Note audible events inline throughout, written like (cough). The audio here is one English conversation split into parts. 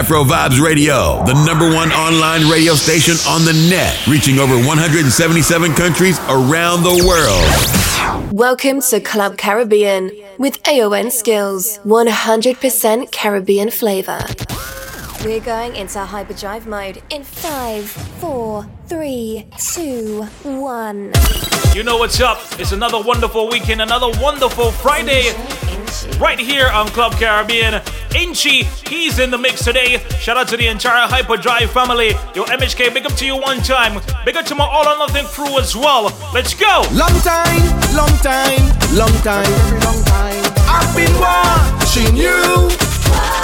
Afro Vibes Radio, the number one online radio station on the net, reaching over 177 countries around the world. Welcome to Club Caribbean with AON Skills, 100% Caribbean flavor. We're going into hyperdrive mode in five, four, three, two, one. You know what's up? It's another wonderful weekend, another wonderful Friday. Right here on Club Caribbean. Inchi, he's in the mix today. Shout out to the entire Hyperdrive family. Yo, MHK, big up to you one time. Big up to my All or Nothing crew as well. Let's go. Long time, long time, long time. Long time. I've been watching you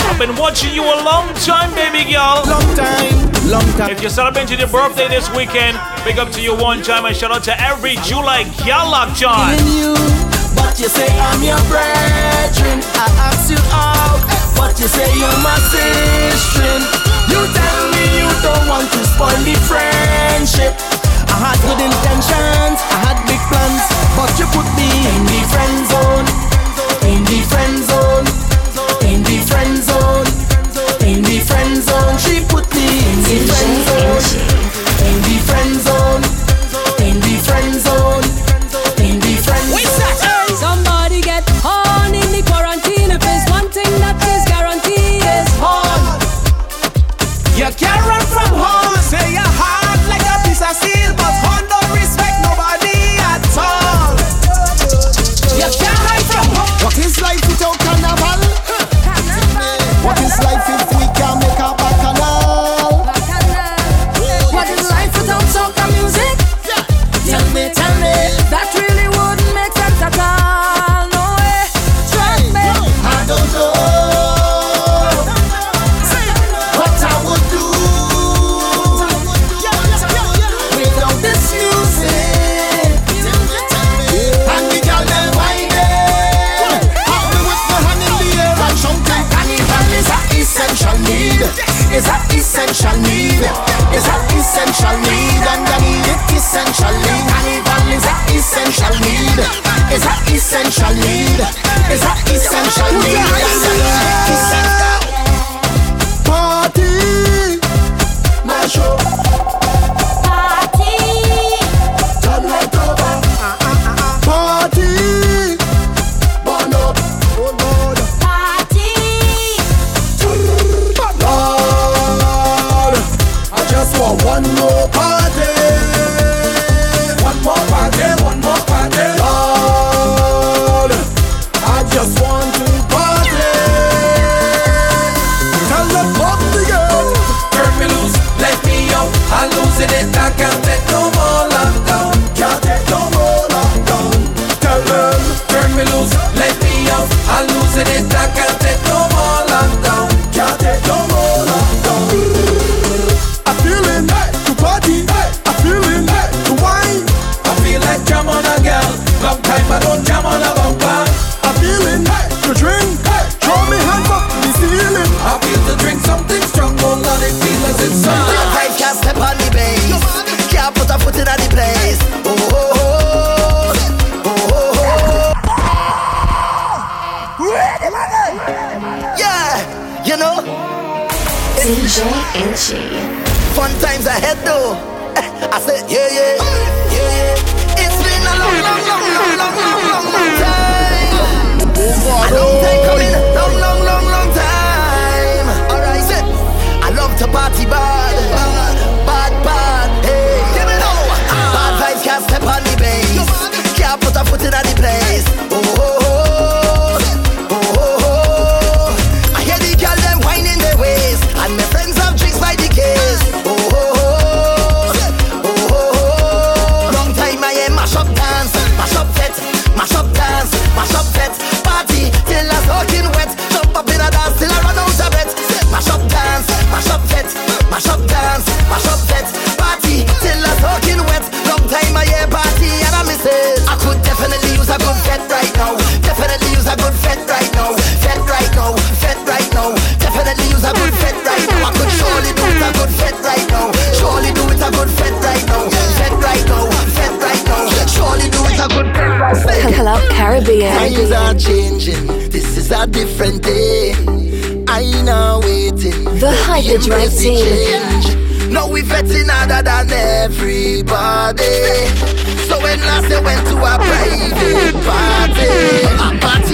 I've been watching you a long time, baby girl. Long time, long time. If you're celebrating your birthday this weekend, big up to you one time and shout out to every July girl But you say I'm your brethren, I ask you out. But you say you're my sister. You tell me you don't want to spoil the friendship. I had good intentions, I had big plans, but you put me in the friend zone. In the friend zone. 天生天 I said, yeah. Club Caribbean. Times are changing. This is a different day. I now waiting. The Hyperdrive team. No, we vetting other than everybody. So when last they went to a private party, a party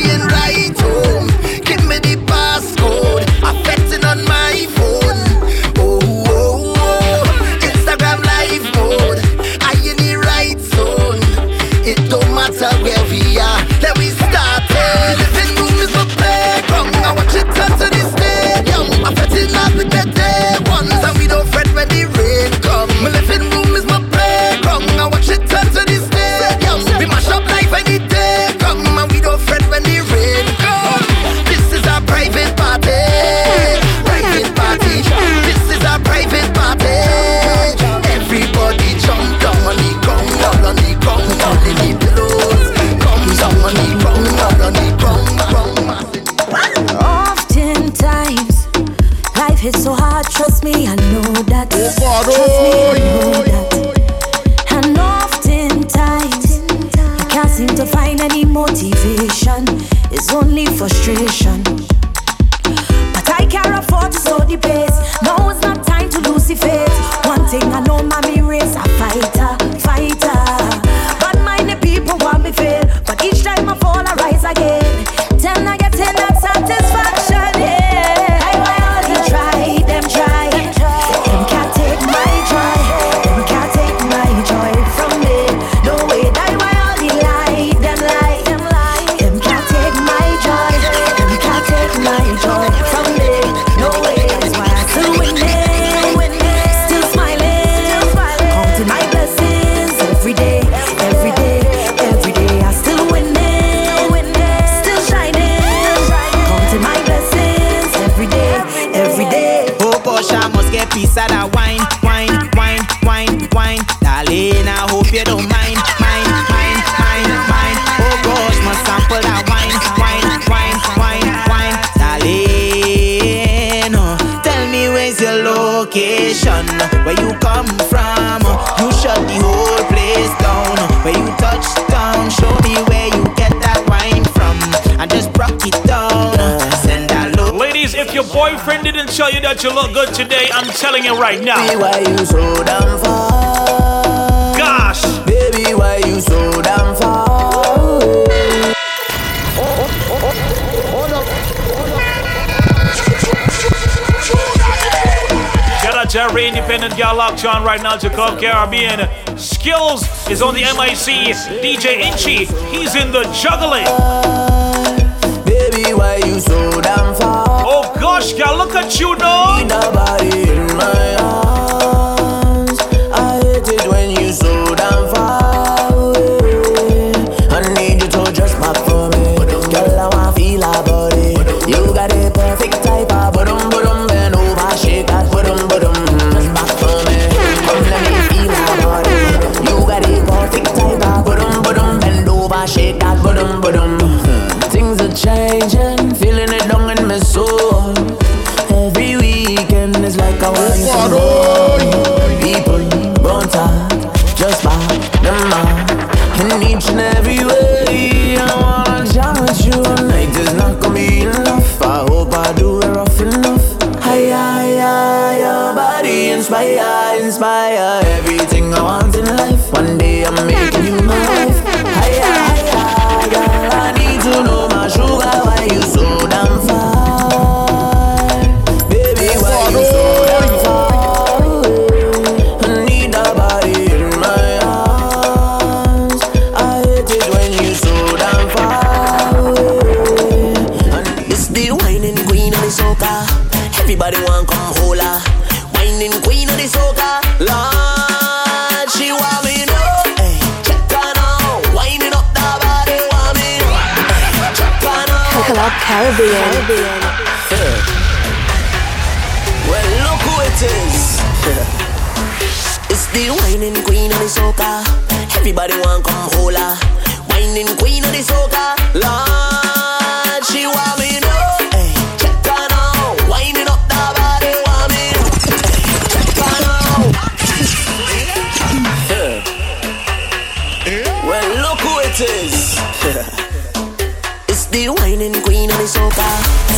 right now. Baby, why you so damn far? Gosh. Baby, why you so damn far? Jerry Independent Y'all locked on right now to Club Caribbean. Skills is on the MIC. DJ Inchi, he's in the juggling. Baby, why you so damn far? gosh, girl, look at you now. In my heart. Caribbean. Caribbean. Yeah. Well, look who it is. (laughs) It's the wining queen of the soca. Everybody want come hola. Wining queen of the soca. Lord, she want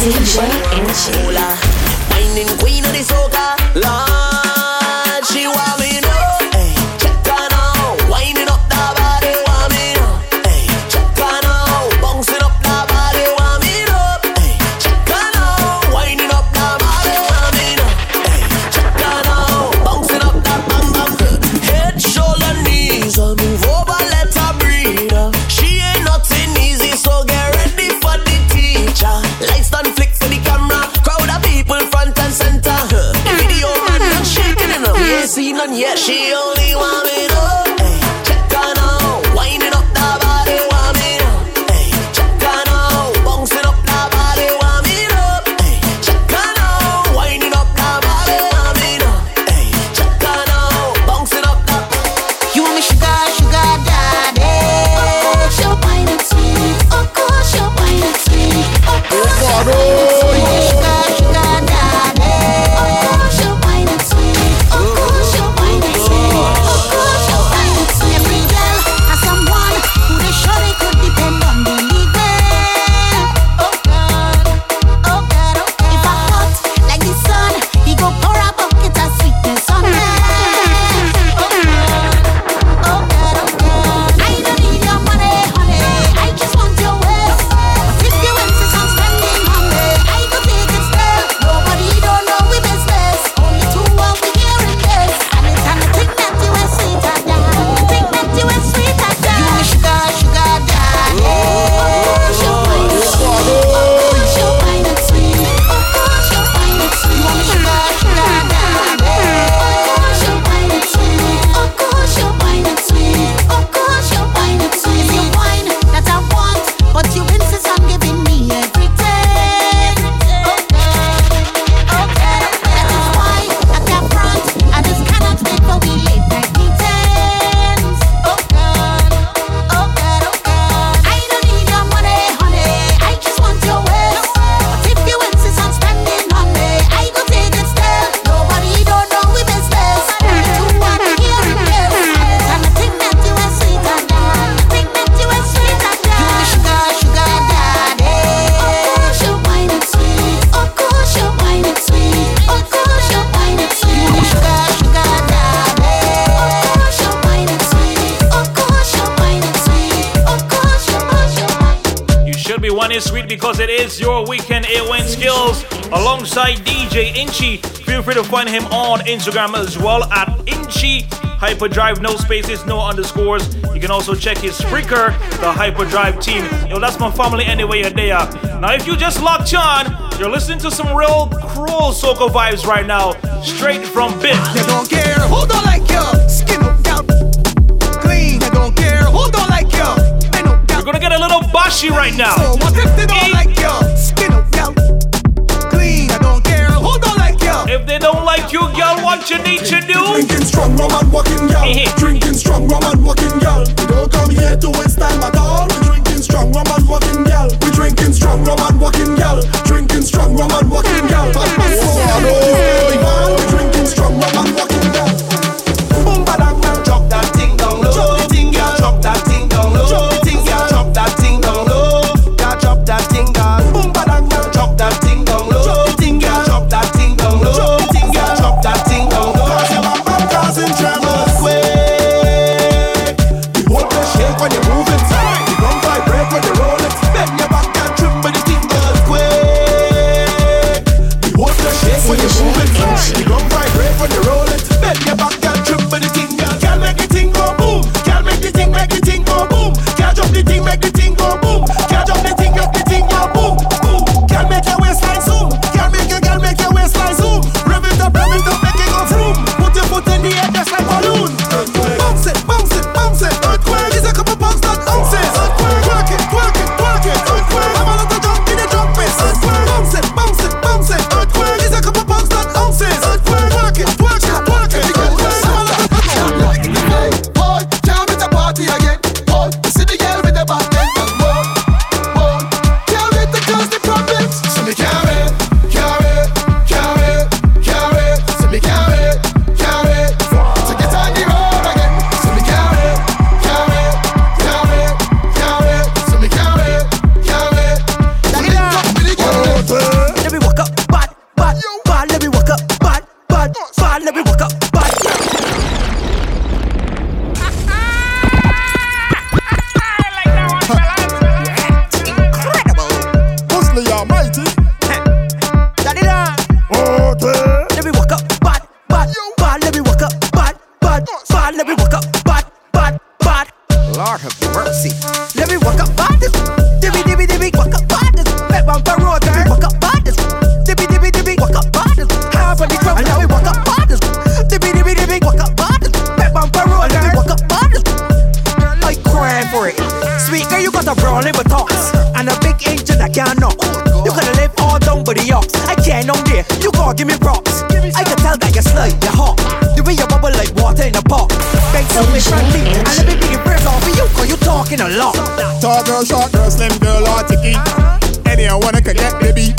DJ Enchi. Instagram as well at Inchy Hyperdrive, no spaces, no underscores. You can also check his Spreaker, the Hyperdrive team. Yo, that's my family anyway, you're. Now, if you just locked on, you're listening to some real cruel soca vibes right now, straight from Bit. You don't care who don't like you, skin out, clean. You don't care who don't like you, We're gonna get a little bashy right now. So what if they don't like you, you need to do? Drinking strong rum and walking, girl. drinking strong rum and walking, girl. Lord have mercy. Let me walk up by this. Dibby dibby dibby, walk up by this. Bet on the road, girl. Walk up by this. Dibby dibby dibby, walk up by this. Half on the drum, let me walk up by this. Dibby dibby dibby, walk up by this. Bet on the road, let me walk up by this. I crying for it. Sweet girl, you got a brown liver toss and a big angel that can't knock. You gonna live all down by the ox. I can't on there. You gotta give me props. I can tell that you're slight, you're hot. The way you bubble like water in a pot beg, tell me friendly. And let me be the praise off you, cause you talking a lot. Tall girl, short girl, slim girl, or ticky. Any I wanna can get baby.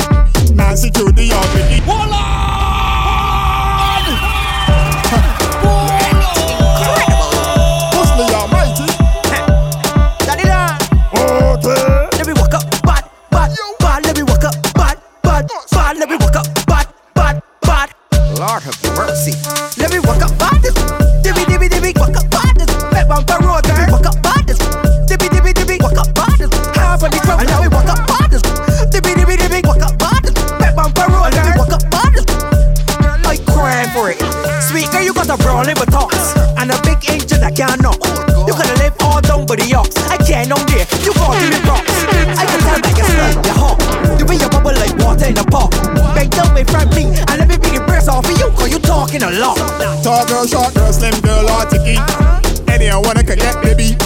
Nancy to the RPD. Voila! Lord have mercy. Let me walk up bad. a brawling with talks, And a big angel I can't knock. You gotta live all down by the ox. I can't know dear, you gon' do the rocks. I can tell that you're slut, you're hawk. You be a bubble like water in a pot. Make them in front me, and let me be the press off of you, cause you talking a lot. Tall girl, short girl, slim girl, or ticky. Anyone wanna connect, baby.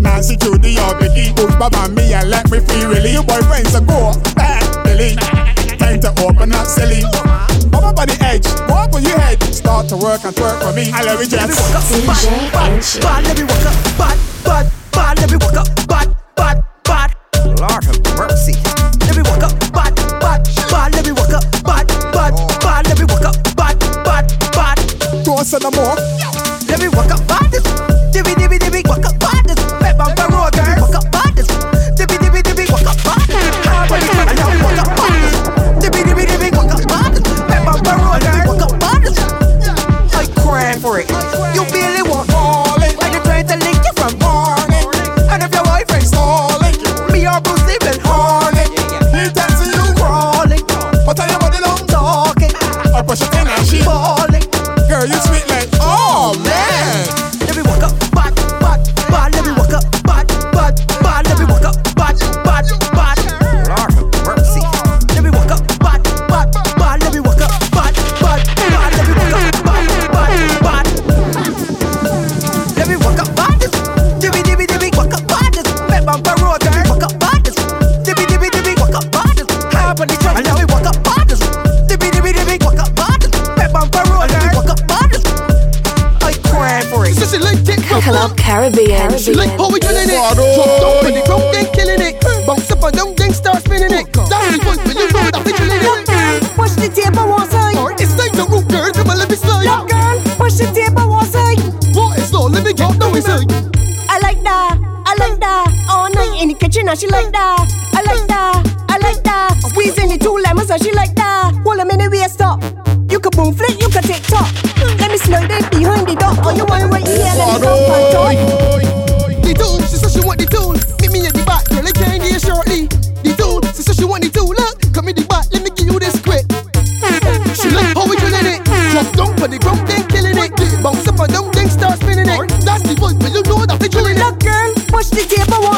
Nancy, Judy, or Biggie. Push my me and let me free, really. Your boyfriend's a go. Back, Billy time to open up silly. Bump up on the edge, bump on your head. Start to work and twerk for me. I love it, Let me walk up, bad, bad. Let me walk up, bad, bad, bad. Let me walk up, bad, bad, bad. Lord have mercy. Let me 世界帮我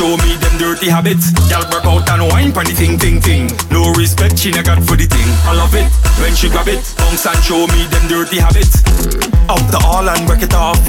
show me them dirty habits. Work out and wine pon the thing, thing, thing. No respect, she no got for the thing. I love it when she grab it. Bounce and show me them dirty habits. Out the all and work it off.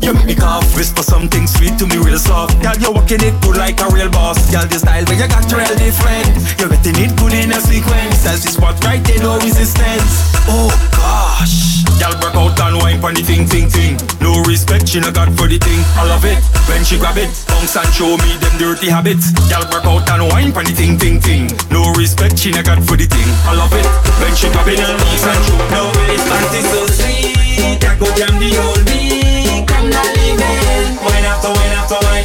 (coughs) you make me cough. Whisper something sweet to me real soft. Girl, you're walking it good like a real boss. Girl, the style where you got real different. You're getting it good in a sequence. As this spot right there, no resistance. Oh gosh. Girl, work out and wine pon the thing, thing, thing. No respect, she no got for the thing. I love it when she grab it. Bounce and show me them dirty habits. Girl, work out and wine pon the thing, thing, thing. No respect, she no got for the thing. I love it when she grab it knees and show. No it's fancy so sweet. I go jam the whole beat. Come now, leave it. Wine after wine after wine,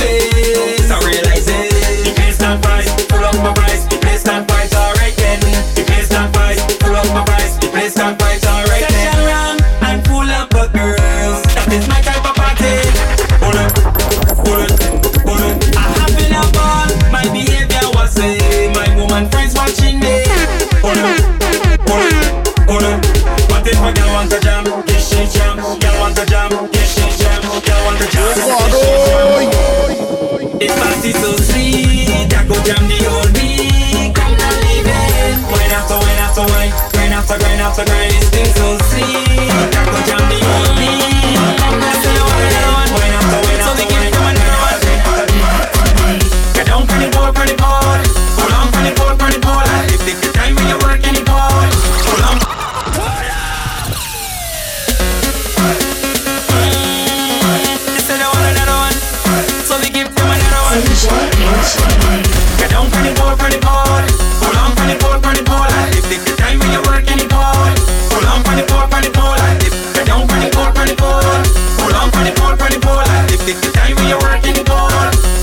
Time for your work in the door.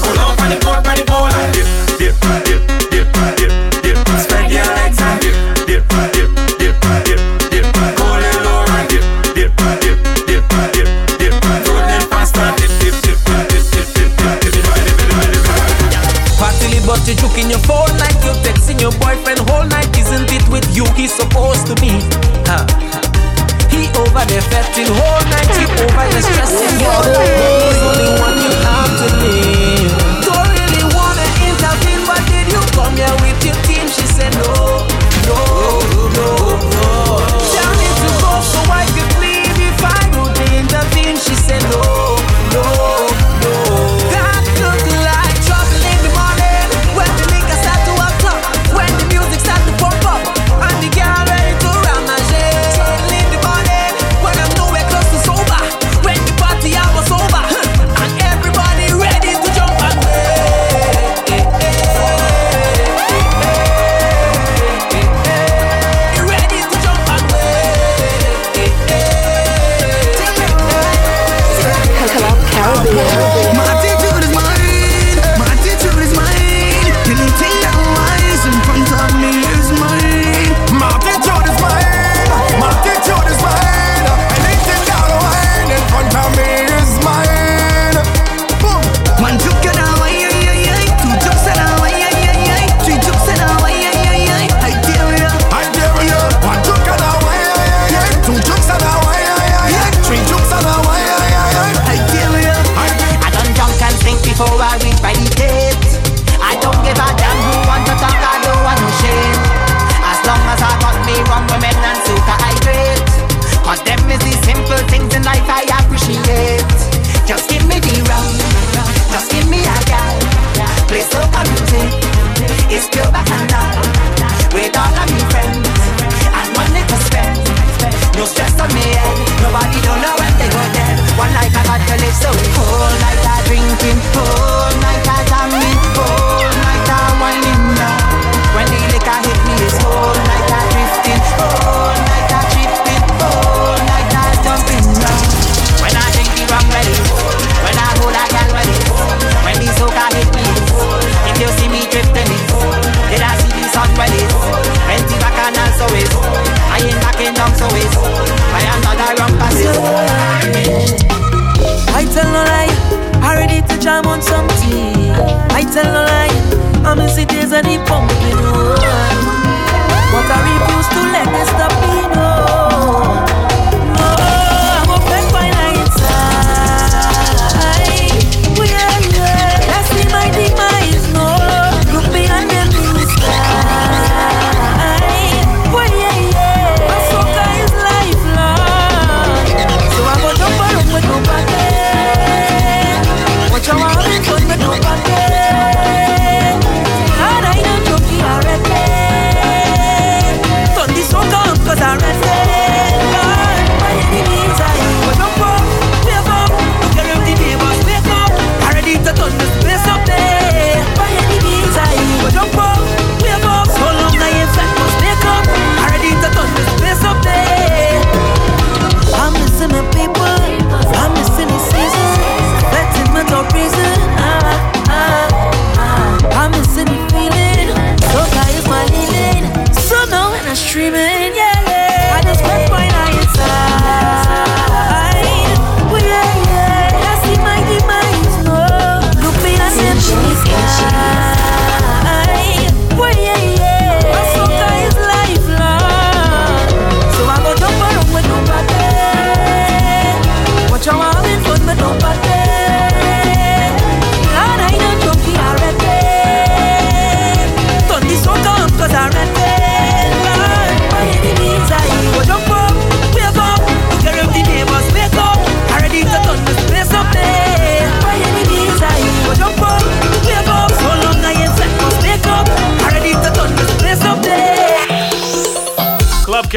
Pull up on the boat for the baller. It's Friday night time. Rolling around. Rolling faster. Partily, but you juke in your phone like you texting your boyfriend whole night. Isn't it with you? He's supposed to be? He over there fetting whole night. He over there stressing.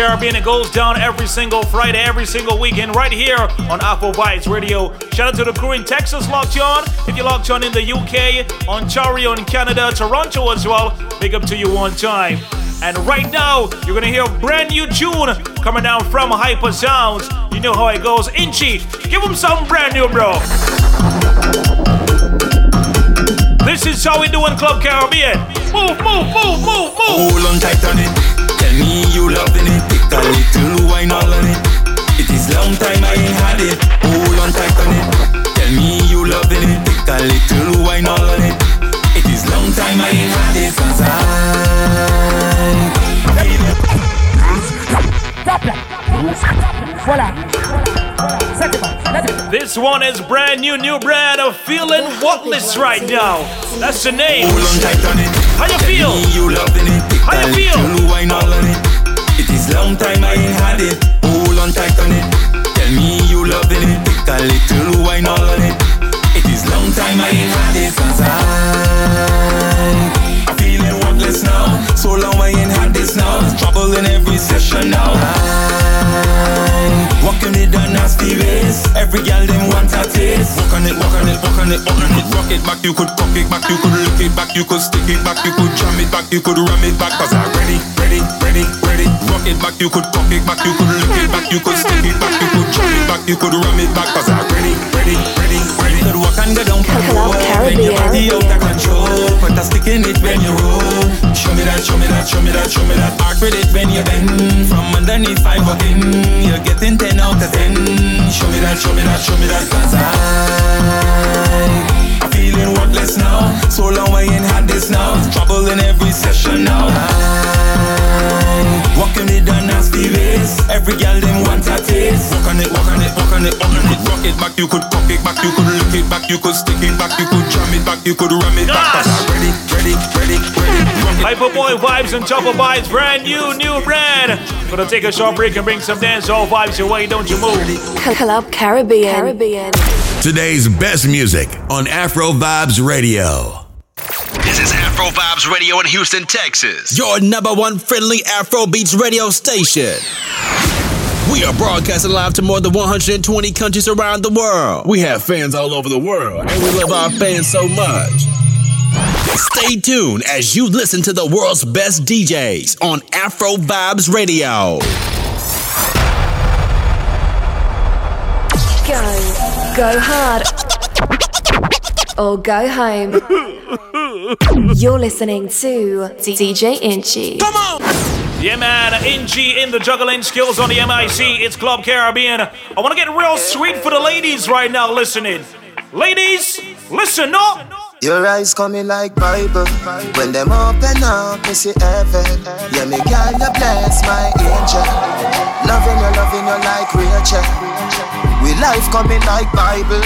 Caribbean. It goes down every single Friday, every single weekend, right here on Afro Vibes Radio. Shout out to the crew in Texas locked on. If you locked on in the UK, Ontario in Canada, Toronto as well, big up to you one time. And right now, you're gonna hear a brand new tune coming down from Hyper Sounds. You know how it goes. Inchy, give them something brand new, bro. This is how we do in Club Caribbean. Move, move, move, move, move. Hold on tight on it. Tell me you loving it. Take a little wine all on it. It is long time I ain't had it. Hold on tight on it. Tell me you loving it. Take a little wine all on it. It is long time I ain't had it. Cause I this one is brand new, new brand of feeling worthless right now. That's the name. How you feel? How you feel? It is long time I ain't had it. Hold on tight on it. Tell me you loving it. Take a little wine all on it. It is long time I ain't had it. Cause I, I'm feeling whatless now. So long I ain't had this now. Trouble in every session now. I, Walking it down nasty ways. Every girl them want a. Walk on it, walk on it, walk on it, walk on it. Rock it back, you could cock it back, you could lick it back, you could stick it back, you could jam it back, you could ram it back. Cause I'm ready, ready, ready, ready. Rock it back, you could cock it back, you could lick it back, you could stick it back, you could jam it back, you could ram it back. Cause I'm ready, ready, ready, ready. Could walk and go down for road. When your body out of control, stick in it when you roll. Show me that, show me that, show me that, show me that. Arc with it when you bend from underneath five again. You're getting ten out of ten. Show me that, show me that, show me that. Cause I, feeling worthless now. So long I ain't had this now. Trouble in every session now. I, walking it down nasty. Every girl them want a taste. Walk on it, walk on it, walk on it, walk on it. Rock it back, you could cock it back, you could lick it back, you could stick it back, you could jam it back, you could ram it back. Cause ready, ready, ready, ready. Hyperboy vibes and Chopper vibes, brand new, new brand. Gonna take a short break and bring some dancehall vibes your way. Don't you move. Club Caribbean. Caribbean. Today's best music on Afro Vibes Radio. This is Afro Vibes Radio in Houston, Texas. Your number one friendly Afro Beats radio station. We are broadcasting live to more than 120 countries around the world. We have fans all over the world, and we love our fans so much. Stay tuned as you listen to the world's best DJs on Afro Vibes Radio. Go. Go hard. Or go home. (laughs) You're listening to DJ Inchi. Come on! Yeah, man, NG in the juggling skills on the MIC. It's Club Caribbean. I want to get real sweet for the ladies right now listening. Ladies, listen up. Your eyes coming like Bible When them open up, me see heaven Yeah, me girl, you bless my angel Loving you, loving you like Rachel We life coming like Bible.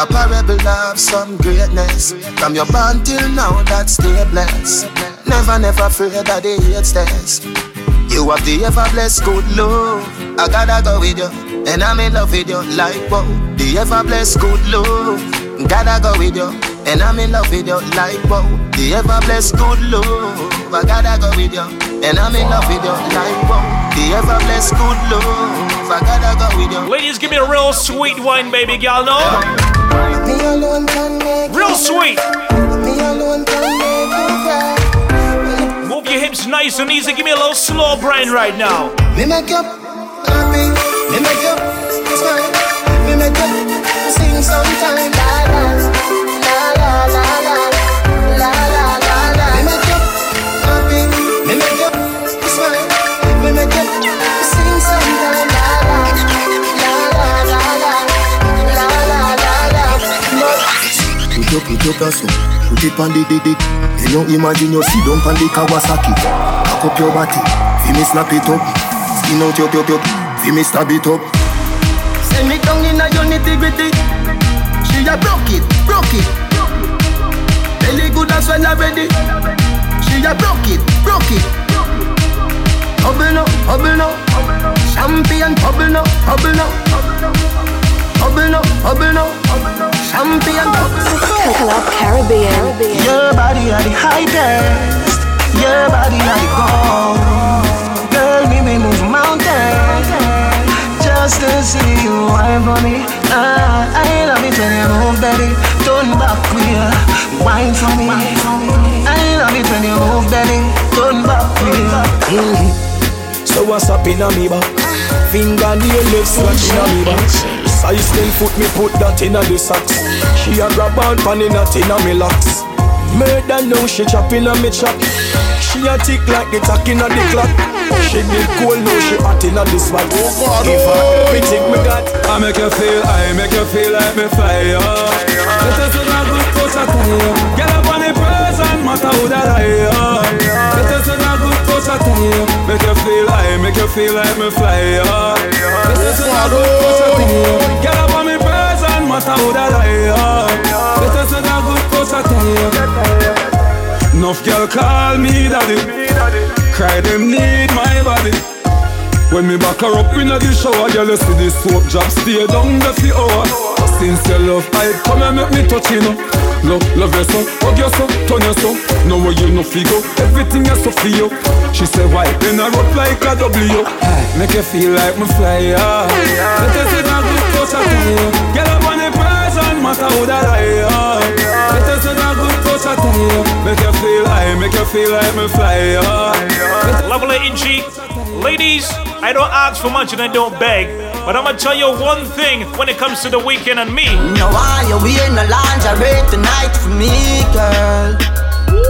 A parable of some greatness. From your born till now, that's stay blessed Never, never afraid of the hate stairs You have the ever blessed good love I gotta go with you And I'm in love with you like wow. The ever blessed good love Gotta go with you and I'm in love with you like wow. The ever blessed good love I gotta go with you And I'm in love with you like wow oh. The ever blessed good love. I gotta go with you Ladies, give me a real sweet wine, baby girl, no? Me alone can make Real sweet. Me alone can make you cry. Move your hips nice and easy. Give me a little slow brain right now. Me make you happy Me make you smile. Me make you sing sometime Your, put your plus up, put it on the the the. You know, imagine you sit down on the Kawasaki. Cock up your body, feel me snap it up. Skin out your, your, your, feel me stab it up. Send me down in a your nitty gritty. She a broke it, broke it. Belly good as well already. She a broke it, broke it. Bubble no, bubble no. Champion bubble no, bubble no. Bubble no, bubble no champion. Club Caribbean. Caribbean. Your body are the highest. Your body are the gold. Girl, me we move mountains just to see you wine for me. Ah, I love it when you move, baby. Turn back, queer. Wine for me. I love it when you move, baby. Turn back, queer. Mm-hmm. So what's up in me back? Finger near lips, scratching a me back. Size 10 foot me put that in a the socks. She a grab on pan in a tin a me locks. Murder now she chopping a me chop. She a tick like the tack in a the clock. She did cold now she hot in a the spot. Give her everything me got. I make you feel, I make you feel like me fire. Let us in a good touch a tie Get up on the present, matter who that I am. In a good touch a tie Make you feel, I make you feel like me fly. Let us in a good touch a tie Get up on the present, matter who that I. Let us in a good touch a tie Enough girl call me daddy. Cry them need my body. When me back her up in the shower, girl, you see the soap drop stay down the few hours. Since your love, I come and make me touch you know. Love, love you so, hug you so, turn you so. Know where you no figure, everything you so feel. She say why? Then I rock like a W. Make you feel like me fly, yeah. Let us see that good I tell you. Get up on the present, matter who that I am. Let us see that good touch I you. Make you feel, I make you feel like me fly, yeah. Lovely Inchi. Ladies, I don't ask for much and I don't beg. But I'm gonna tell you one thing when it comes to the weekend and me. No, why you wearing the lingerie tonight for me, girl?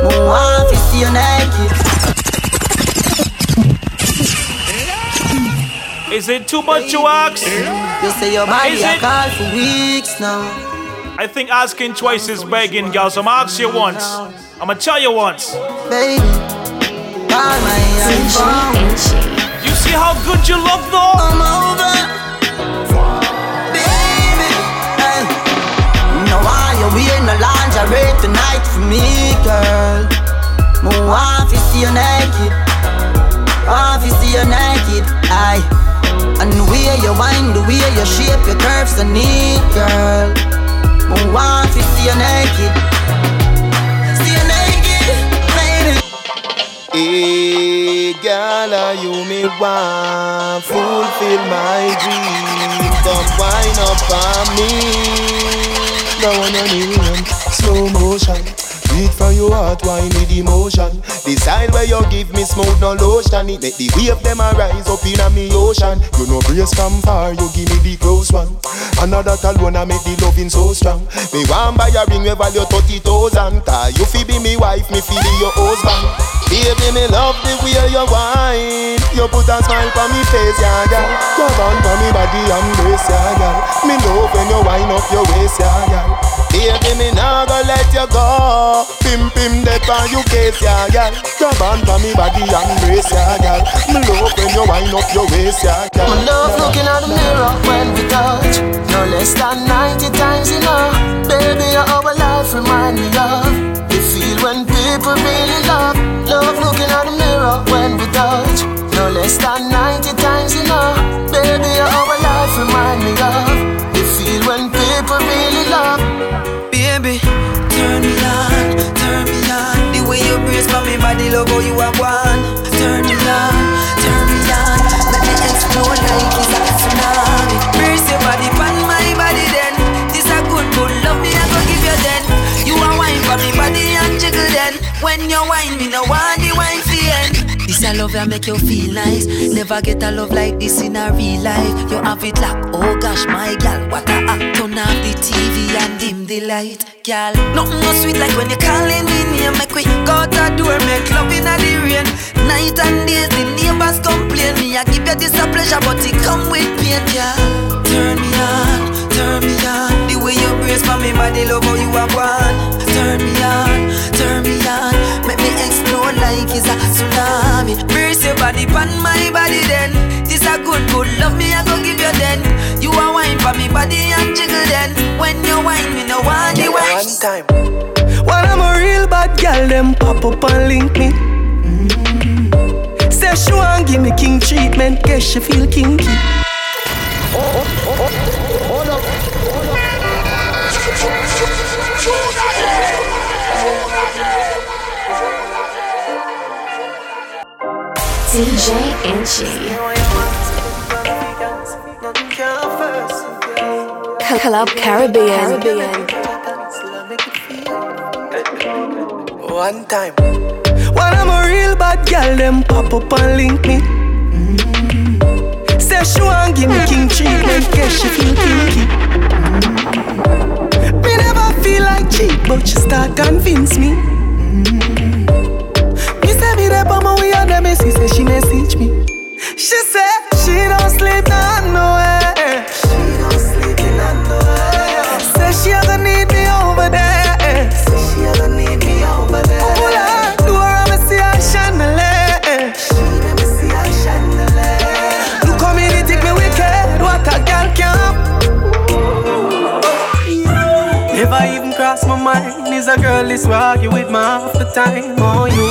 More want to see you naked. Is it too much to ask? You say your body Is it? call for weeks now. I think asking twice is begging, girl. So I'm gonna ask you once. I'm gonna tell you once. Baby, see how good you look, though? I'm over. Baby, hey. No, why you wearing the lingerie tonight for me, girl? More want to see you naked. Want to see you naked, aye. And the way you wind, the way you shape your curves, I need, girl. More want to see you naked. Are you me want fulfill my dream? Come wind up on me. Now on your knee, slow motion. Beat from your heart, wine with emotion. Decide where you give me smooth, no lotion. It make the wave them a rise up in a me ocean. You know brace from far, you give me the close one. Another alone I make the loving so strong. Me want buy a ring we value thirty thousand. Cause you fi be me wife, me fi be your husband. Baby, me love the way you wine. You put a smile on me face, yeah, girl. Grab on for me body and brace, yeah, girl. Me love when you wind up your waist, yeah, girl. Baby, me nah go let you go. Pim pim dead on you case, yeah, girl. Grab on for me body and brace, yeah, girl. Me love when you wind up your waist, yeah, girl. My love looking at the mirror when we touch. No less than 90 times enough. Baby, your our life remind me of. You feel when people really love. Love looking at the mirror when we touch. No less than 90 times enough. Baby, your our life remind me of. On. The way you brace for me body, love how you are one. Turn me on, turn me on. Let me explode like it's a tsunami. Brace your body on my body then. This a good, good love me I go give you then. You a wine for me body and jiggle then. When you a love that make you feel nice. Never get a love like this in a real life. You have it like, oh gosh, my gal, what a act. Turn off the TV and dim the light, gal. Nothing no sweet like when you're calling me name. Make we go out the door, make love in the rain. Night and days, the neighbors complain. Me I give you this a pleasure, but it come with pain, gal. Turn me on, turn me on. The way you brace for me body, love how you are one. Turn me on, turn me on. Make me explode like it's a tsunami. Brace your body on my body then. This a good, good love me I go give you then. You a wine for me body and jiggle then. When you wine, me no want the wine. One time. When I'm a real bad girl, them pop up and link me. Say she want give me king treatment, guess she feel kinky. Hold up. DJ Inchi. Club Caribbean. One time. When I'm a real bad girl, them pop up and link me. Mm-hmm. Say she want give me king treatment, guess she feel kinky. Mm-hmm. Me never feel like cheap, but she start convince me. Mm-hmm. Me say me there, but my way on them, she say she message me. She say she don't sleep nowhere. She don't sleep in nowhere. Say she ever need me over there. A girl is argue with me half the time. Oh you,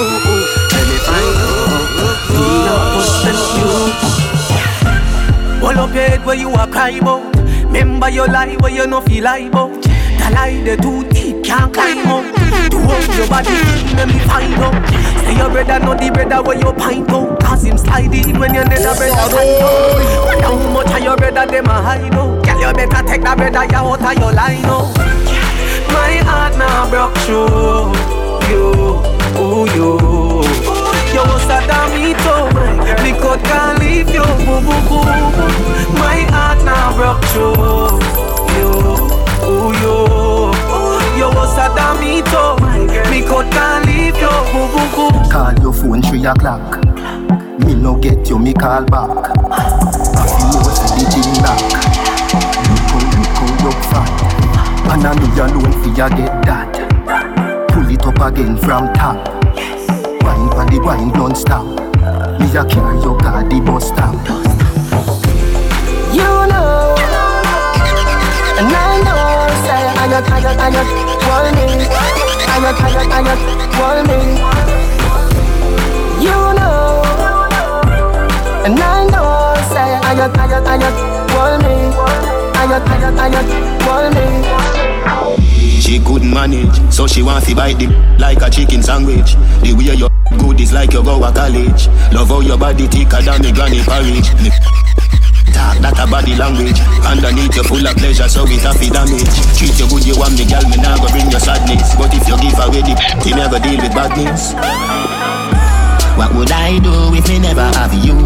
let me find out. Me not possess you. Hold up your head where you a cry about. Remember your lie where you no feel like about. The lie the too deep can't climb up. To hold your body, let me find out. Say your brother know the brother where you pint out. Cause him slide in when you need a brother slide out. How much of your brother them a hide out. Girl you better take that brother you out of your line out. My heart now broke through you, oh you. You was a damito, me could can't leave you, boo boo boo. My heart now broke through you, oh you. You was a damito, me could can't leave you, boo boo boo. Call your phone three o'clock. Me no get you, me call back. I feel you was thing back. And I know you alone for you get that. Pull it up again from top. Wine on the wine non-stop. Me a carry your car the bus stop. You know, and I know, say I know, I know, I know, want me. I know, I know, I know, want me. You know, and I know, say I know, I know, I know, want me. She couldn't manage, so she want to bite the like a chicken sandwich. The way you good is like you go to college. Love how your body thicker than the granny porridge. Talk that a body language. Underneath you full of pleasure, so it have damage. Treat you good, you want me, girl, me nah go bring your sadness. But if you give away the, you never deal with badness. What would I do if me never have you?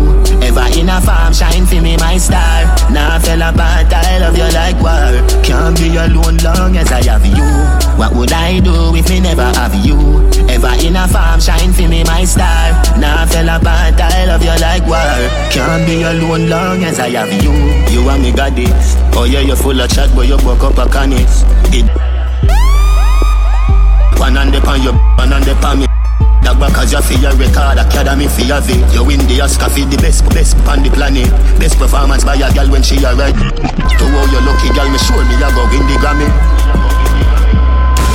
Ever in a farm, shine for me, my star. Now fell apart, I love you like war. Can't be alone long as I have you. What would I do if me never have you? Ever in a farm, shine for me, my star. Now fell apart, I love you like war. Can't be alone long as I have you. You and me got it. Oh yeah, you're full of chat, but you broke up a canis. It. One on the pan, you one on the pan me. As you for your record, academy for your V. You win the Oscar for the best, best on the planet. Best performance by a girl when she arrive. To how you lucky girl, me sure me you go win the Grammy.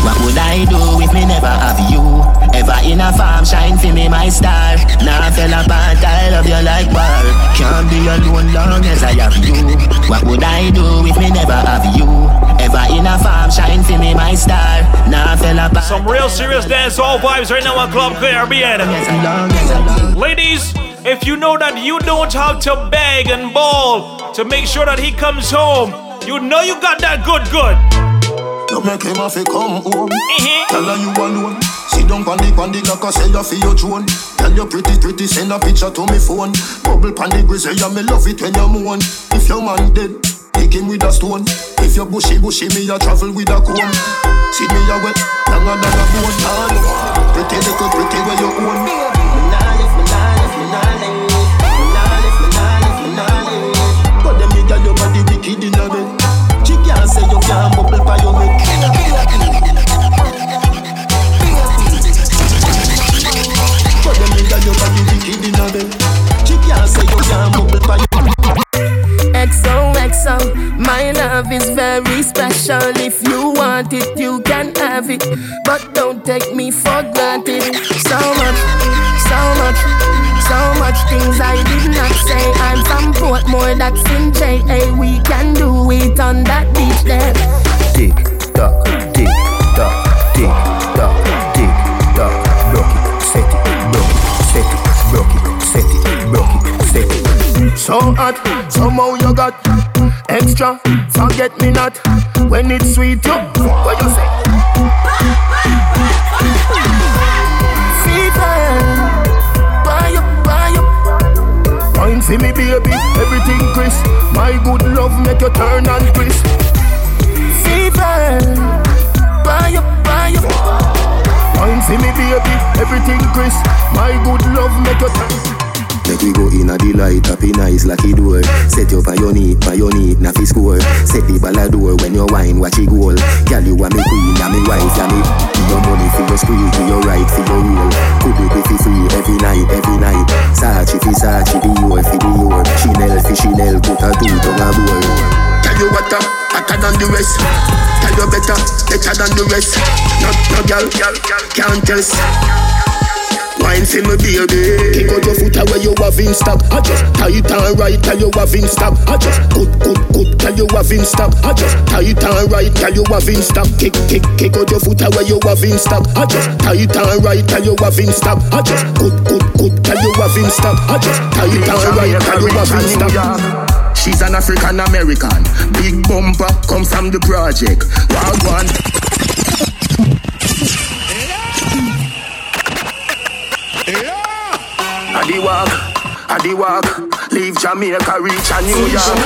What would I do if me never have you? Ever in a farm, shine for me, my star. Now fell apart, I love you like war. Can't be alone long as I have you. What would I do if me never have you? Ever in a farm, shine for me, my star. Now fell apart. Some real serious dancehall vibes right now on Club Caribbean. Ladies, if you know that you don't have to beg and ball to make sure that he comes home, you know you got that good good. You make him have to come home. Mm-hmm. Tell her you alone. Sit down on the on the like I say you feel your drone. Tell you pretty pretty send a picture to me phone. Bubble pan the grizzly yeah me love it when you moan. If your man dead, pick him with a stone. If you bushy bushy me a travel with a comb. See me a wet, longer than a bone. Pretty little pretty where you own. Can't bubble by your head. But them my love is very special. If you want it, you can have it. But don't take me for granted. So much, so much, so much things I did not say. I'm from Portmore, that's in JA. We can do it on that hot. Somehow you got extra. Forget me not when it's sweet. You what you say? Wine see me baby, everything crisp My good love make you turn and crisp Fever, buy up, buy up Wine see me baby, everything crisp My good love make you turn Make we go in a delight, happy nice lucky door. Set you on your knee, on your knee, na fi score. Set the ball a door when you wine, watch it goal. Girl, you are me queen, and me wife, and me. Your money for your squeeze, for your right, for your rule. Could be for free every night, every night? Sachi fi Sachi, your fi your. Chanel fi Chanel, put a two to a boy. Tell you what, uh, hotter than the rest. Tell you better, better than the rest. No, no, girl, can't test. Wine for me baby. Kick out your foot away you have in stock. I just tight and right tell you have in stock. I just good good good tell you have in stock. I just tight and right tell you have in stock. Kick kick kick out your foot away you have in stock. I just tight and right tell you have in stock. I just good good good tell you have in stock. I just tight and right tell you have in stock. She's an African American. Big bumper come from the project. Wild one. The walk, leave Jamaica, reach a New York.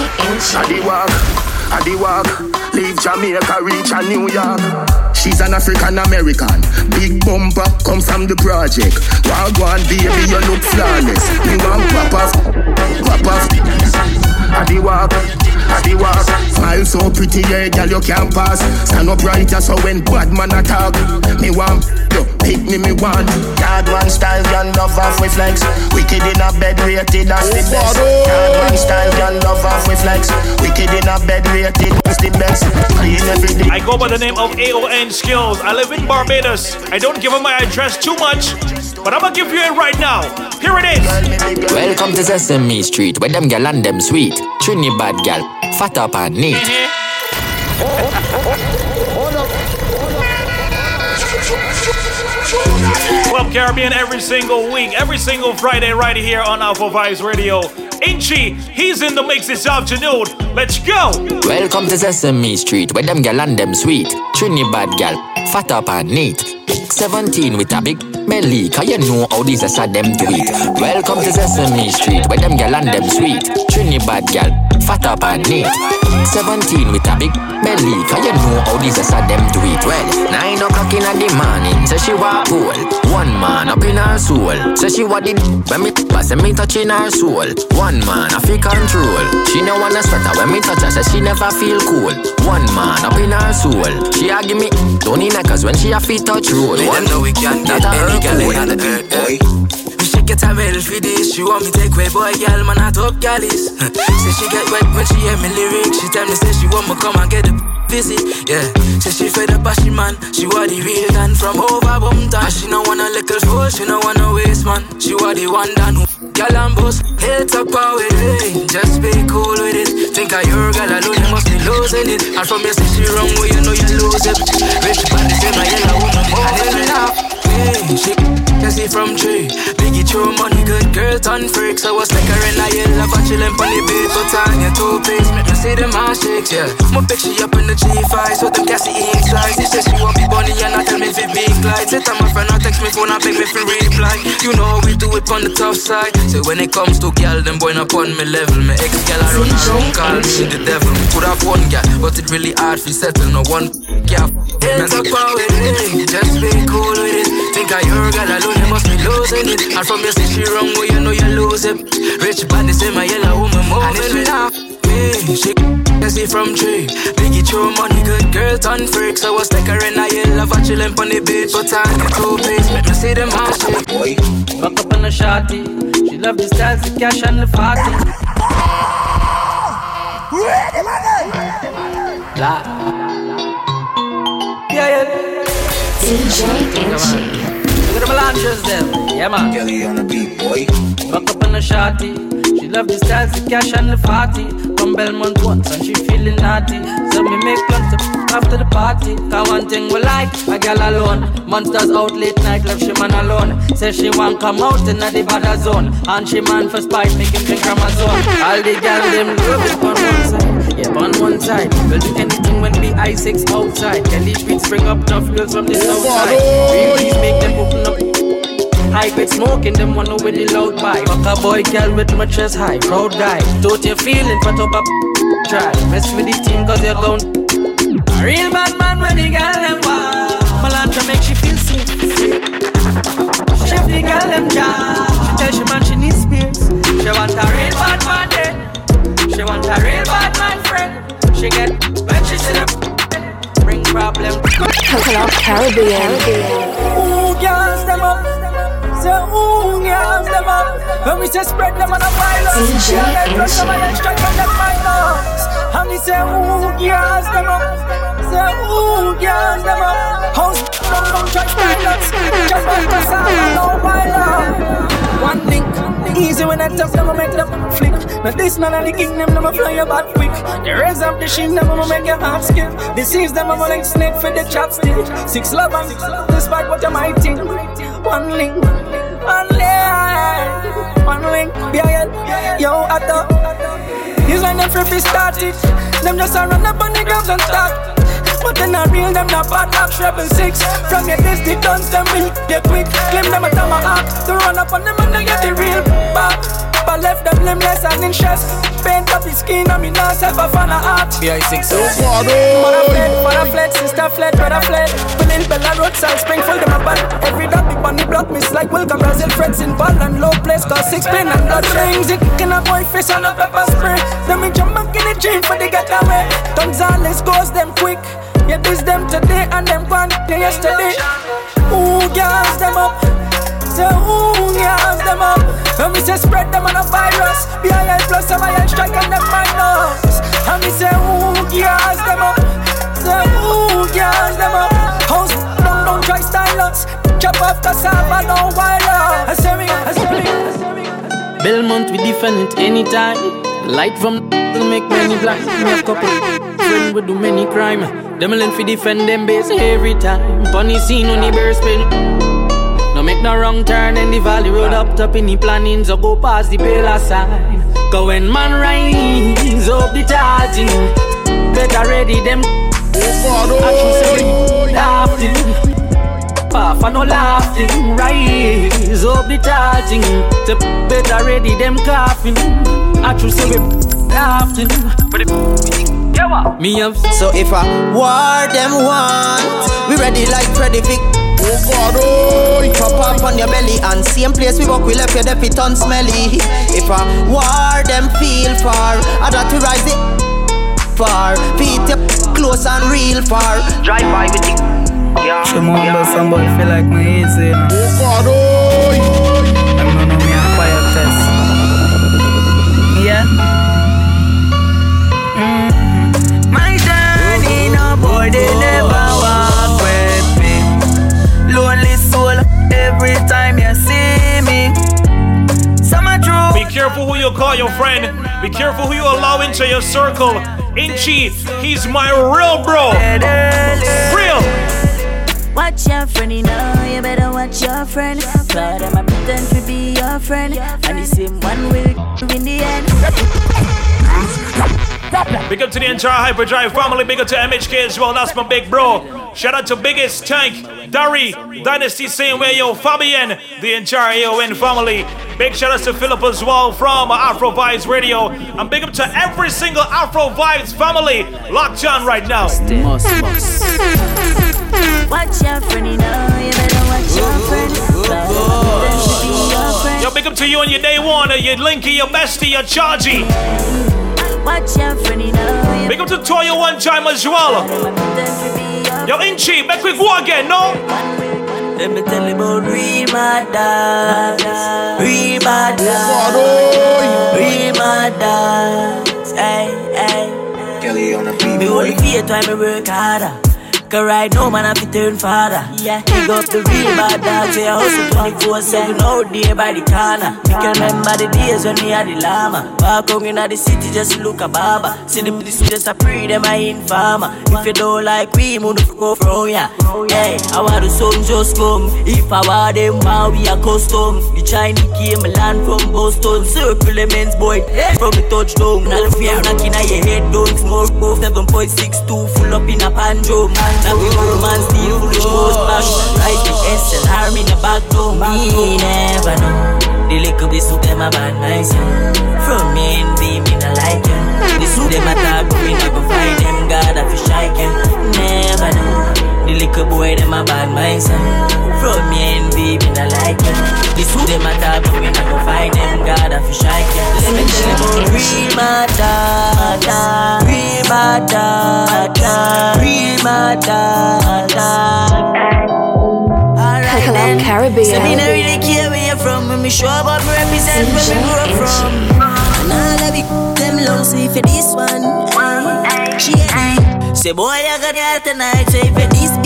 I the walk, the walk, leave Jamaica, reach a New York. She's an African American, big bumper, comes from the project. One, baby, you look flawless. Me want pop off, pop off. I the walk, I the walk. Smile so pretty, yeah, girl, you can't pass. Stand up right, so when bad man attack, me want you pick me, me want. Card one style, girl, love off with flex. Wicked in a bed, rated as the oh, best. Card one style, girl, love off with flex. Wicked in a bed, rated as the best. Clean every day. I go by the name of AON Skills. I live in Barbados. I don't give up my address too much, but I'm gonna give you it right now. Here it is. Welcome to Sesame Street, where them gal and them sweet. Trinidad gal, fat up and neat. Caribbean every single week, every single Friday, right here on Alpha Vibes Radio. Inchi, he's in the mix this afternoon. Let's go. Welcome to Sesame Street, where them gal and them sweet. Trinidad gal, fat up and neat. 17 with a big belly, cause you know how these are them do it. Welcome to Sesame Street, where them gal and them sweet. Trinidad gal, fat up and neat. 17 with a big belly, cause you know how these are them do it. Well, 9 o'clock in the morning, say she walk pool. One man up in her soul, say she what did when me pass me touching her soul. One man I feel control. She no wanna sweater when me touch her, say she never feel cool. One man up in her soul, she a give me Tony neckers when she a feet touch road. One know we can get any girl in the earth, boy. She get a medal for this. She want me take way, boy, girl, man, I top galleys. (laughs) say she get wet when she hear me lyrics. She tell me say she want me come and get the visit. Yeah, say she fed up, she man. She want the real done from over Bumpton. She no want a little fool, she no want no waste man. She want the one who Girl and boss, heads up power it. Just be cool with it. Think of your girl alone, you must be losing it. And from your say she wrong, well, you know you lose it. Rich body, say my yellow woman. Hey, she can see from tree. Biggie throw money, good girl turn freak. So I was like her in a yellow, but chillin' on the bed. But on your two face, make me see them ass shakes, yeah. My picture up in the G5, so them gassy eat slides. She says she want me bunny, and I tell me if it big. Sit on my friend, I text me phone, I beg me for reply. You know we do it on the tough side. So when it comes to girl, them boy not on me level. Me ex girl, I run around, call me the devil. Could have one girl, but it really hard for settle. No one girl. Hands up with it, just be cool with it. Think I your girl alone, you must be losing it. And from your say she wrong, well you know you lose it. Rich body say my yellow woman moving it. Hey, she can see from tree. Biggie throw money, good girl turn freak. So I was like her in a yellow, but chillin' on the beach. But I get two face, make me see them all shit. Boy, Fuck up on the shotty. She love the styles, the cash and the party. La. Yeah, yeah. DJ Inchi. Look at the melanges them. Yeah, man. Kelly on the beat, boy. Fuck up on the shotty. She love the styles, the cash and the party. From Belmont once and she feeling naughty. So me make plans to after the party. Cause one thing we like, a girl alone. Monsters out late night, left she man alone. Say she want come out in the bad zone. And she man for spite, make him drink Amazon. All the girl them love it on one side. Yeah, on one side. We'll do anything when we I6 outside. Kelly Beats bring up tough girls from the south side. We please make them open up. High grade smoking, them one with the loud pipe. Fuck a boy, girl with my chest high, proud guy. Don't you feeling, put up a try. Mess with the team cause you're going. Real bad man when the girl them wild. Melantra make she feel sick. Chef the girl them job. She tell she man she needs space. She want a real bad man then. She want a real bad man friend. She get when she see them bring problem. Coconut Caribbean. Ooh, girls them up. Say ooh, girls them up. When we say spread them on a Yeah, they trust them and Angie. from them violence. And me say ooh, girls them up. Say ooh, girls them up. House from from church violence. Just like the sound of no violence. One link, easy when I tap them, I make them flick. Now this none of the kingdom, I fly you back quick. The raise up the sheen, them make your heart skip. Deceives them, I'm like snake for the chopstick. Six love and despite what you might think. One link, one link, one link. Yeah, yo, I thought. He's when them free started. Them just a run up on the grounds and start. But then I real them not bad like treble six. From your this the guns them will get quick. Claim them a act to run up on them and they get the real back. But left them limbless and in chest. Paint up his skin and me not self a fan of art. BI6 Mother fled, father fled, sister fled, brother fled. Willing Bella roadside, Springfield, them a bad. Every dog big bunny block miss like welcome Brazil friends in ball and low place. Cause six pin and blood rings. It can a boy face and a pepper spray. Then me jump back in the gym for the getaway. Gonzales goes them quick. Yeah, this them today and them gone day yesterday. Ooh, gas them up. Say ooh, gas them up. When we say spread them on a virus. BIL plus MIL strike and them minus. And we say ooh, gas them up. Say ooh, gas them up. House down, down, try style us. Chop off cassava, no wire. I say me, I say me. Belmont, we defend it anytime. Light from will make many. Me a couple friend we do many crime. Them learn fi defend them base every time. Funny scene on the bear spin. No make no wrong turn in the valley road up top in the plannings or go past the pillar side. Go when man rise up the charging. Better ready them. Laughing. Puff and no laughing, rise up the charging. To better ready them coughing. I true say we laughing. But it, me have So if I war them want, we ready like Freddy. Oh God, oh, Pop up on your belly and same place we walk, we left your deputy on smelly. If I war them feel far, I got to rise it far. Feet up close and real far. Drive by with it. Yeah, She want yeah. somebody feel like my easy. You know. Oh God, oh. Them no know me a quiet test. Yeah. Mm-hmm. My journey, no boy, they never careful who you call your friend. Be careful who you allow into your circle. Inchi, he's my real bro. Real. Watch your friend, you know, you better watch your friend. Try them I pretend to be your friend. And the same one will in the end. Big up to the entire Hyperdrive family. Big up to MHK as well. That's my big bro. Shout out to Biggest Tank, Dari, Dynasty, same way, yo, Fabian, the entire AON family. Big shout out to Philip as well from Afro Vibes Radio. And big up to every single Afro Vibes family locked on right now. Watch your friend, you know, you better watch your friend. Try them I pretend to be your friend. Yo, big up to you and your day one, your Linky, your bestie, your Chargy. Big up to Toyo one time as well. Yo, Inchi, back quick go again, no? Let me tell you about real mad dogs, real mad dogs, real mad dogs. Hey, hey. Kelly on the beat, Me only fear time me work harder. Cause right now man I fi turn father. Yeah. Big up the real bad dogs I hustle 24-7 out there by the corner. Me can remember the days when me had the llama. Walk out inna the city just look a Baba. See them this just a pre them a informer. If you don't like we move the go from ya Hey I want the sun just come? If I want them how we a custom? The Chinese came land from Boston. Circle lemons boy. From the touchdown. Now the fear. Knocking at your head Don't smoke. Both 7.62 full up in a panjo man Now we go man steal foolish clothes back. Rise the SLR in the back door. Me never know. The little bit suit them a bad nice From me and be me not like you. The suit them a talk, we go find them. God I fi strike you. Never know. The little boy them a bad mind son From me and baby not like you The two them a talk but we not go find them God you strike you Let me tell you about real matter Real matter Real matter Alright then Caribbean. So me not really care where you're from When me show up me represent where me grew up from And all of it them long sleep for this one. She ain't Say boy, I got girl tonight. Say if this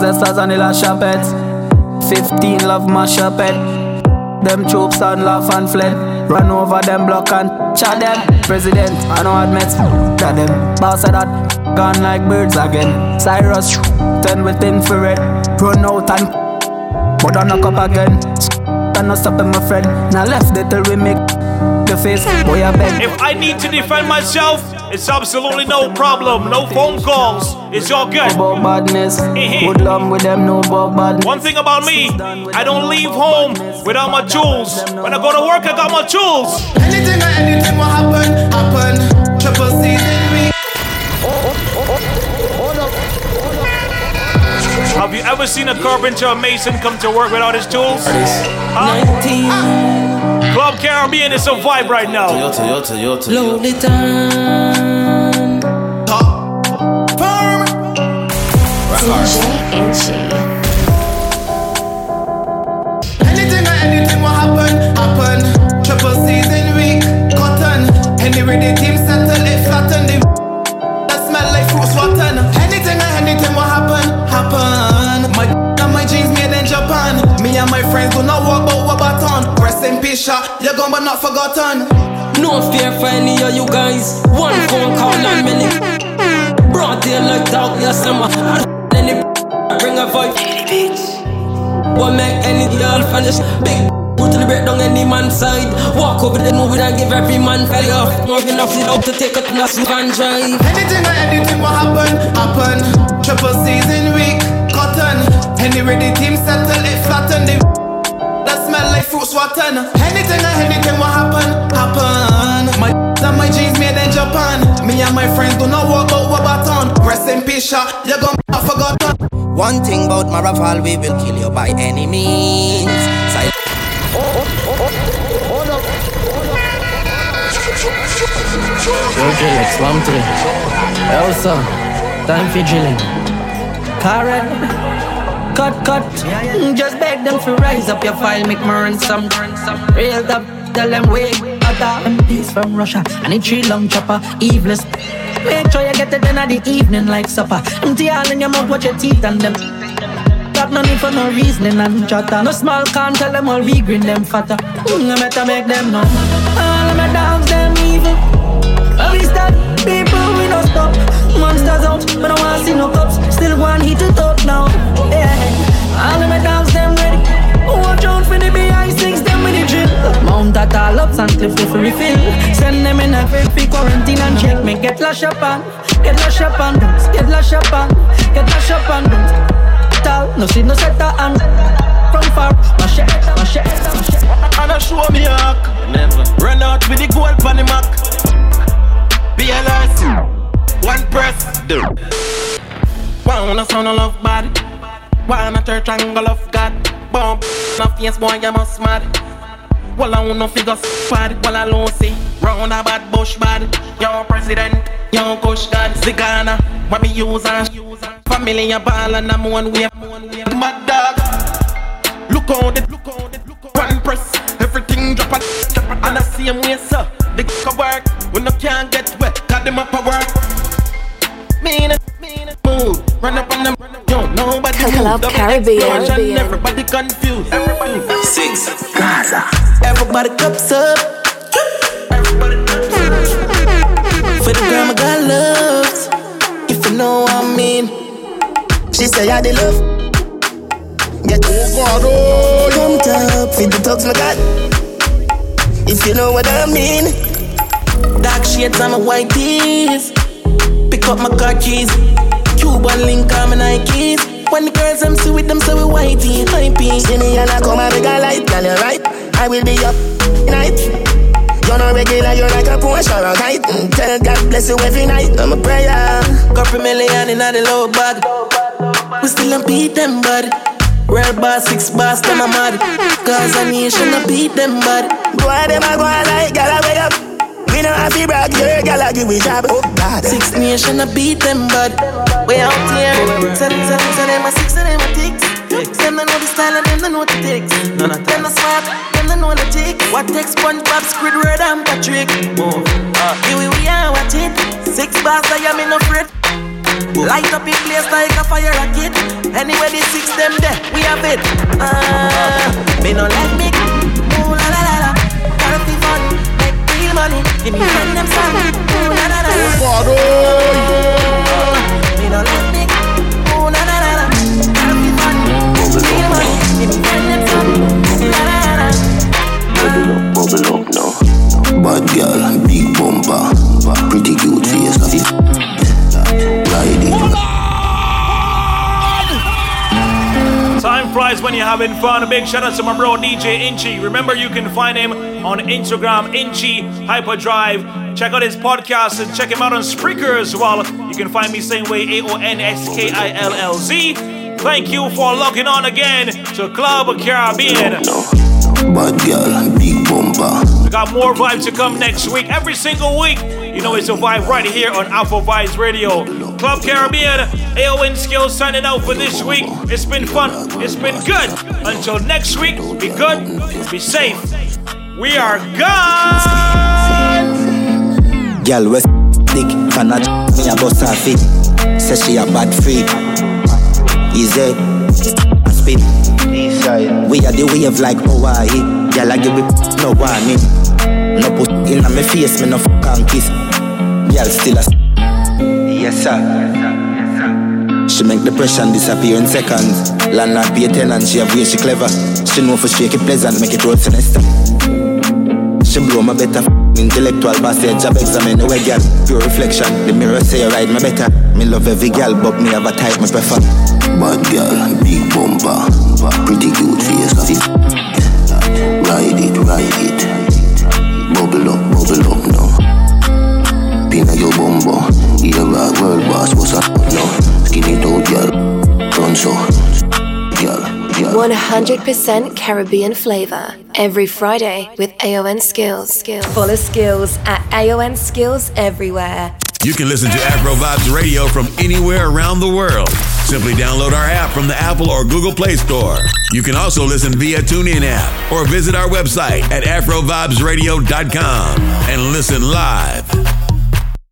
These stars and the last chapets. 15 love my chapet. Them troops and laugh and fled. Run over them block and chat them. President, I know admit that them boss of that gone like birds again. Cyrus, ten with infrared. Run out and but I knock up again. And not stopping my friend. Now left it till we make the face. Boy, I beg. If I need to defend myself, it's absolutely no problem. No phone calls. It's all good. About badness. Woodlum with them, no about badness. One thing about me, I don't leave home without my tools. When I go to work, I got my tools. Anything or anything will happen, happen. Triple season week. Have you ever seen a carpenter or mason come to work without his tools? Huh? Club Caribbean is a vibe right now. Toyota, Toyota, Toyota. Lonely time. Anything or anything will happen, happen. Triple season week, cotton. Anyway, the team settle it flatten. The that smell like fruits rotten. Anything or anything will happen, happen. My and my jeans made in Japan. Me and my friends do not walk but what baton. Rest in peace, shot. You're gone but not forgotten. No fear for any of you guys. One phone call and many. Brought in like dog, yes, I'm a. Bring a vibe. What make any girl fan just big. Put the break down any man's side. Walk over the movie and give every man fell off. More enough it to take a Nasu and drive. Anything or anything will happen, happen. Triple season week, cotton. Anyway, the team settle it flatten. The that smell like fruits rotten. Anything or anything will happen, happen. My my jeans made in Japan. Me and my friends do not walk out with baton. Rest in peace, shot. You're gonna be forgotten. One thing about Maraval, we will kill you by any means. Sil- Okay, let's swam to Elsa, time for drilling. Karen, cut, cut. Mm, Just beg them to rise up your file, make me run some. Real up, tell them wait. Other MPs from Russia, and a tree long chopper, eveless. Make sure you get it in at the evening like supper. Empty all in your mouth, watch your teeth and them. Got no need for no reasoning and chatter. No small can tell them all we green them fatter. Mm, I better make them know. All of my dogs them evil. We start people we don't stop. Monsters out, but I wanna see no cops. Still one hit it up now. Yeah. All of my dogs them ready. Watch out for the Mount that all up and cliff if we refill. Send them in a free quarantine and check me. Get lash up on, get lash up on, get lash up on, get lash up on. Tall, no see no set and from far, mash it, mash it, mash it. And I show me hack. Never. Run out with the gold pan the Mac. BLS. One press. Do. Wanna sound of love body. Wanna third triangle of God. Bomb. Na face boy you must mad. Well I wanna body. Well I don't see. Round a bad bush body. Young president. Young kush god. Zigana. What me use and Family a ball and I'm one way. Mad dog. Look on it. Look on it. One press, everything drop and drop and I see him way sir. The work when I can't get Club move. Caribbean. Everybody confused. Everybody Six Gaza. Everybody cups up. For the girl my God loves. If you know what I mean. She say I the love. Get oh, pumped up, feed the talks my God. If you know what I mean. Dark shades on my white tees. Pick up my car keys. Cuban link on my Nikes. When the girls I'm see with them, so we whitey, hypey. See me and I come and make a light, girl, you're right. I will be up night. You're not regular, you're like a Porsche or a kite. Mm, tell God bless you every night. I'm a prayer. Couple million in the low bag. We still don't beat them, bud. Red bar, six bars, them a mad. Cause a nation a beat them, bud. Boy, them a go like, gal, I wake up. We know have to brag, your gal, I give me job. Oh, God. Six nation a beat them, bud. We out here. Send, send, send them a six, and them a ticks. Them don't know the style and them don't know the ticks. None of them. Them smart, them don't know the tick. What takes SpongeBob, Squidward, and Patrick? Move. Uh, here we, we are, watch it. Six bars, I am in a fret. Light up in place like a fire rocket. Anyway, the six them there, we have it. Ah, me no let me. Ooh la la la la. Gotta be fun, make real money. Give me friend them son. Ooh la la la la. Me no let me. Ooh la la la la. Gotta be fun, real money. Give me friend them son. Ooh la la la la. Bubble up now. Bad girl, big bumper, pretty cute face. Ride it. Time flies when you're having fun. A big shout out to my bro DJ Inchi. Remember, you can find him on Instagram, Inchi Hyperdrive. Check out his podcast and check him out on Spreaker as well. You can find me same way A O N S K I L L Z. Thank you for logging on again to Club Caribbean. Bad girl, big bumper. We got more vibes to come next week. Every single week, you know it's a vibe right here on Alpha Vibes Radio. Club Caribbean, AON Skills signing out for this week. It's been fun. It's been good. Until next week, be good, be safe. We are gone. Girl with dick, fan a me a bust her feet. Say she a bad freak. Easy, spin. We are the wave like Hawaii. Girl I give it no warning. No put in my face, me no fuck and kiss. Girl still a yes sir. She make depression disappear in seconds. Landlord pay tenant, she have way she clever. She know for shake it pleasant, make it road sinister. She blow my better intellectual passage job examine the way girl pure reflection the mirror say right me better me love every girl but me have a type me prefer Bad girl, big bumper, pretty cute face. Ride it, ride it. Bubble up, bubble up now. Pina your bumbo. Either rock world boss was up now. Skinny toe girl, done so. Girl. 100% Caribbean flavor. Every Friday with AON Skills. Skills. Follow Skills at AON Skills everywhere. You can listen to Afro Vibes Radio from anywhere around the world. Simply download our app from the Apple or Google Play Store. You can also listen via TuneIn app or visit our website at AfroVibesRadio.com and listen live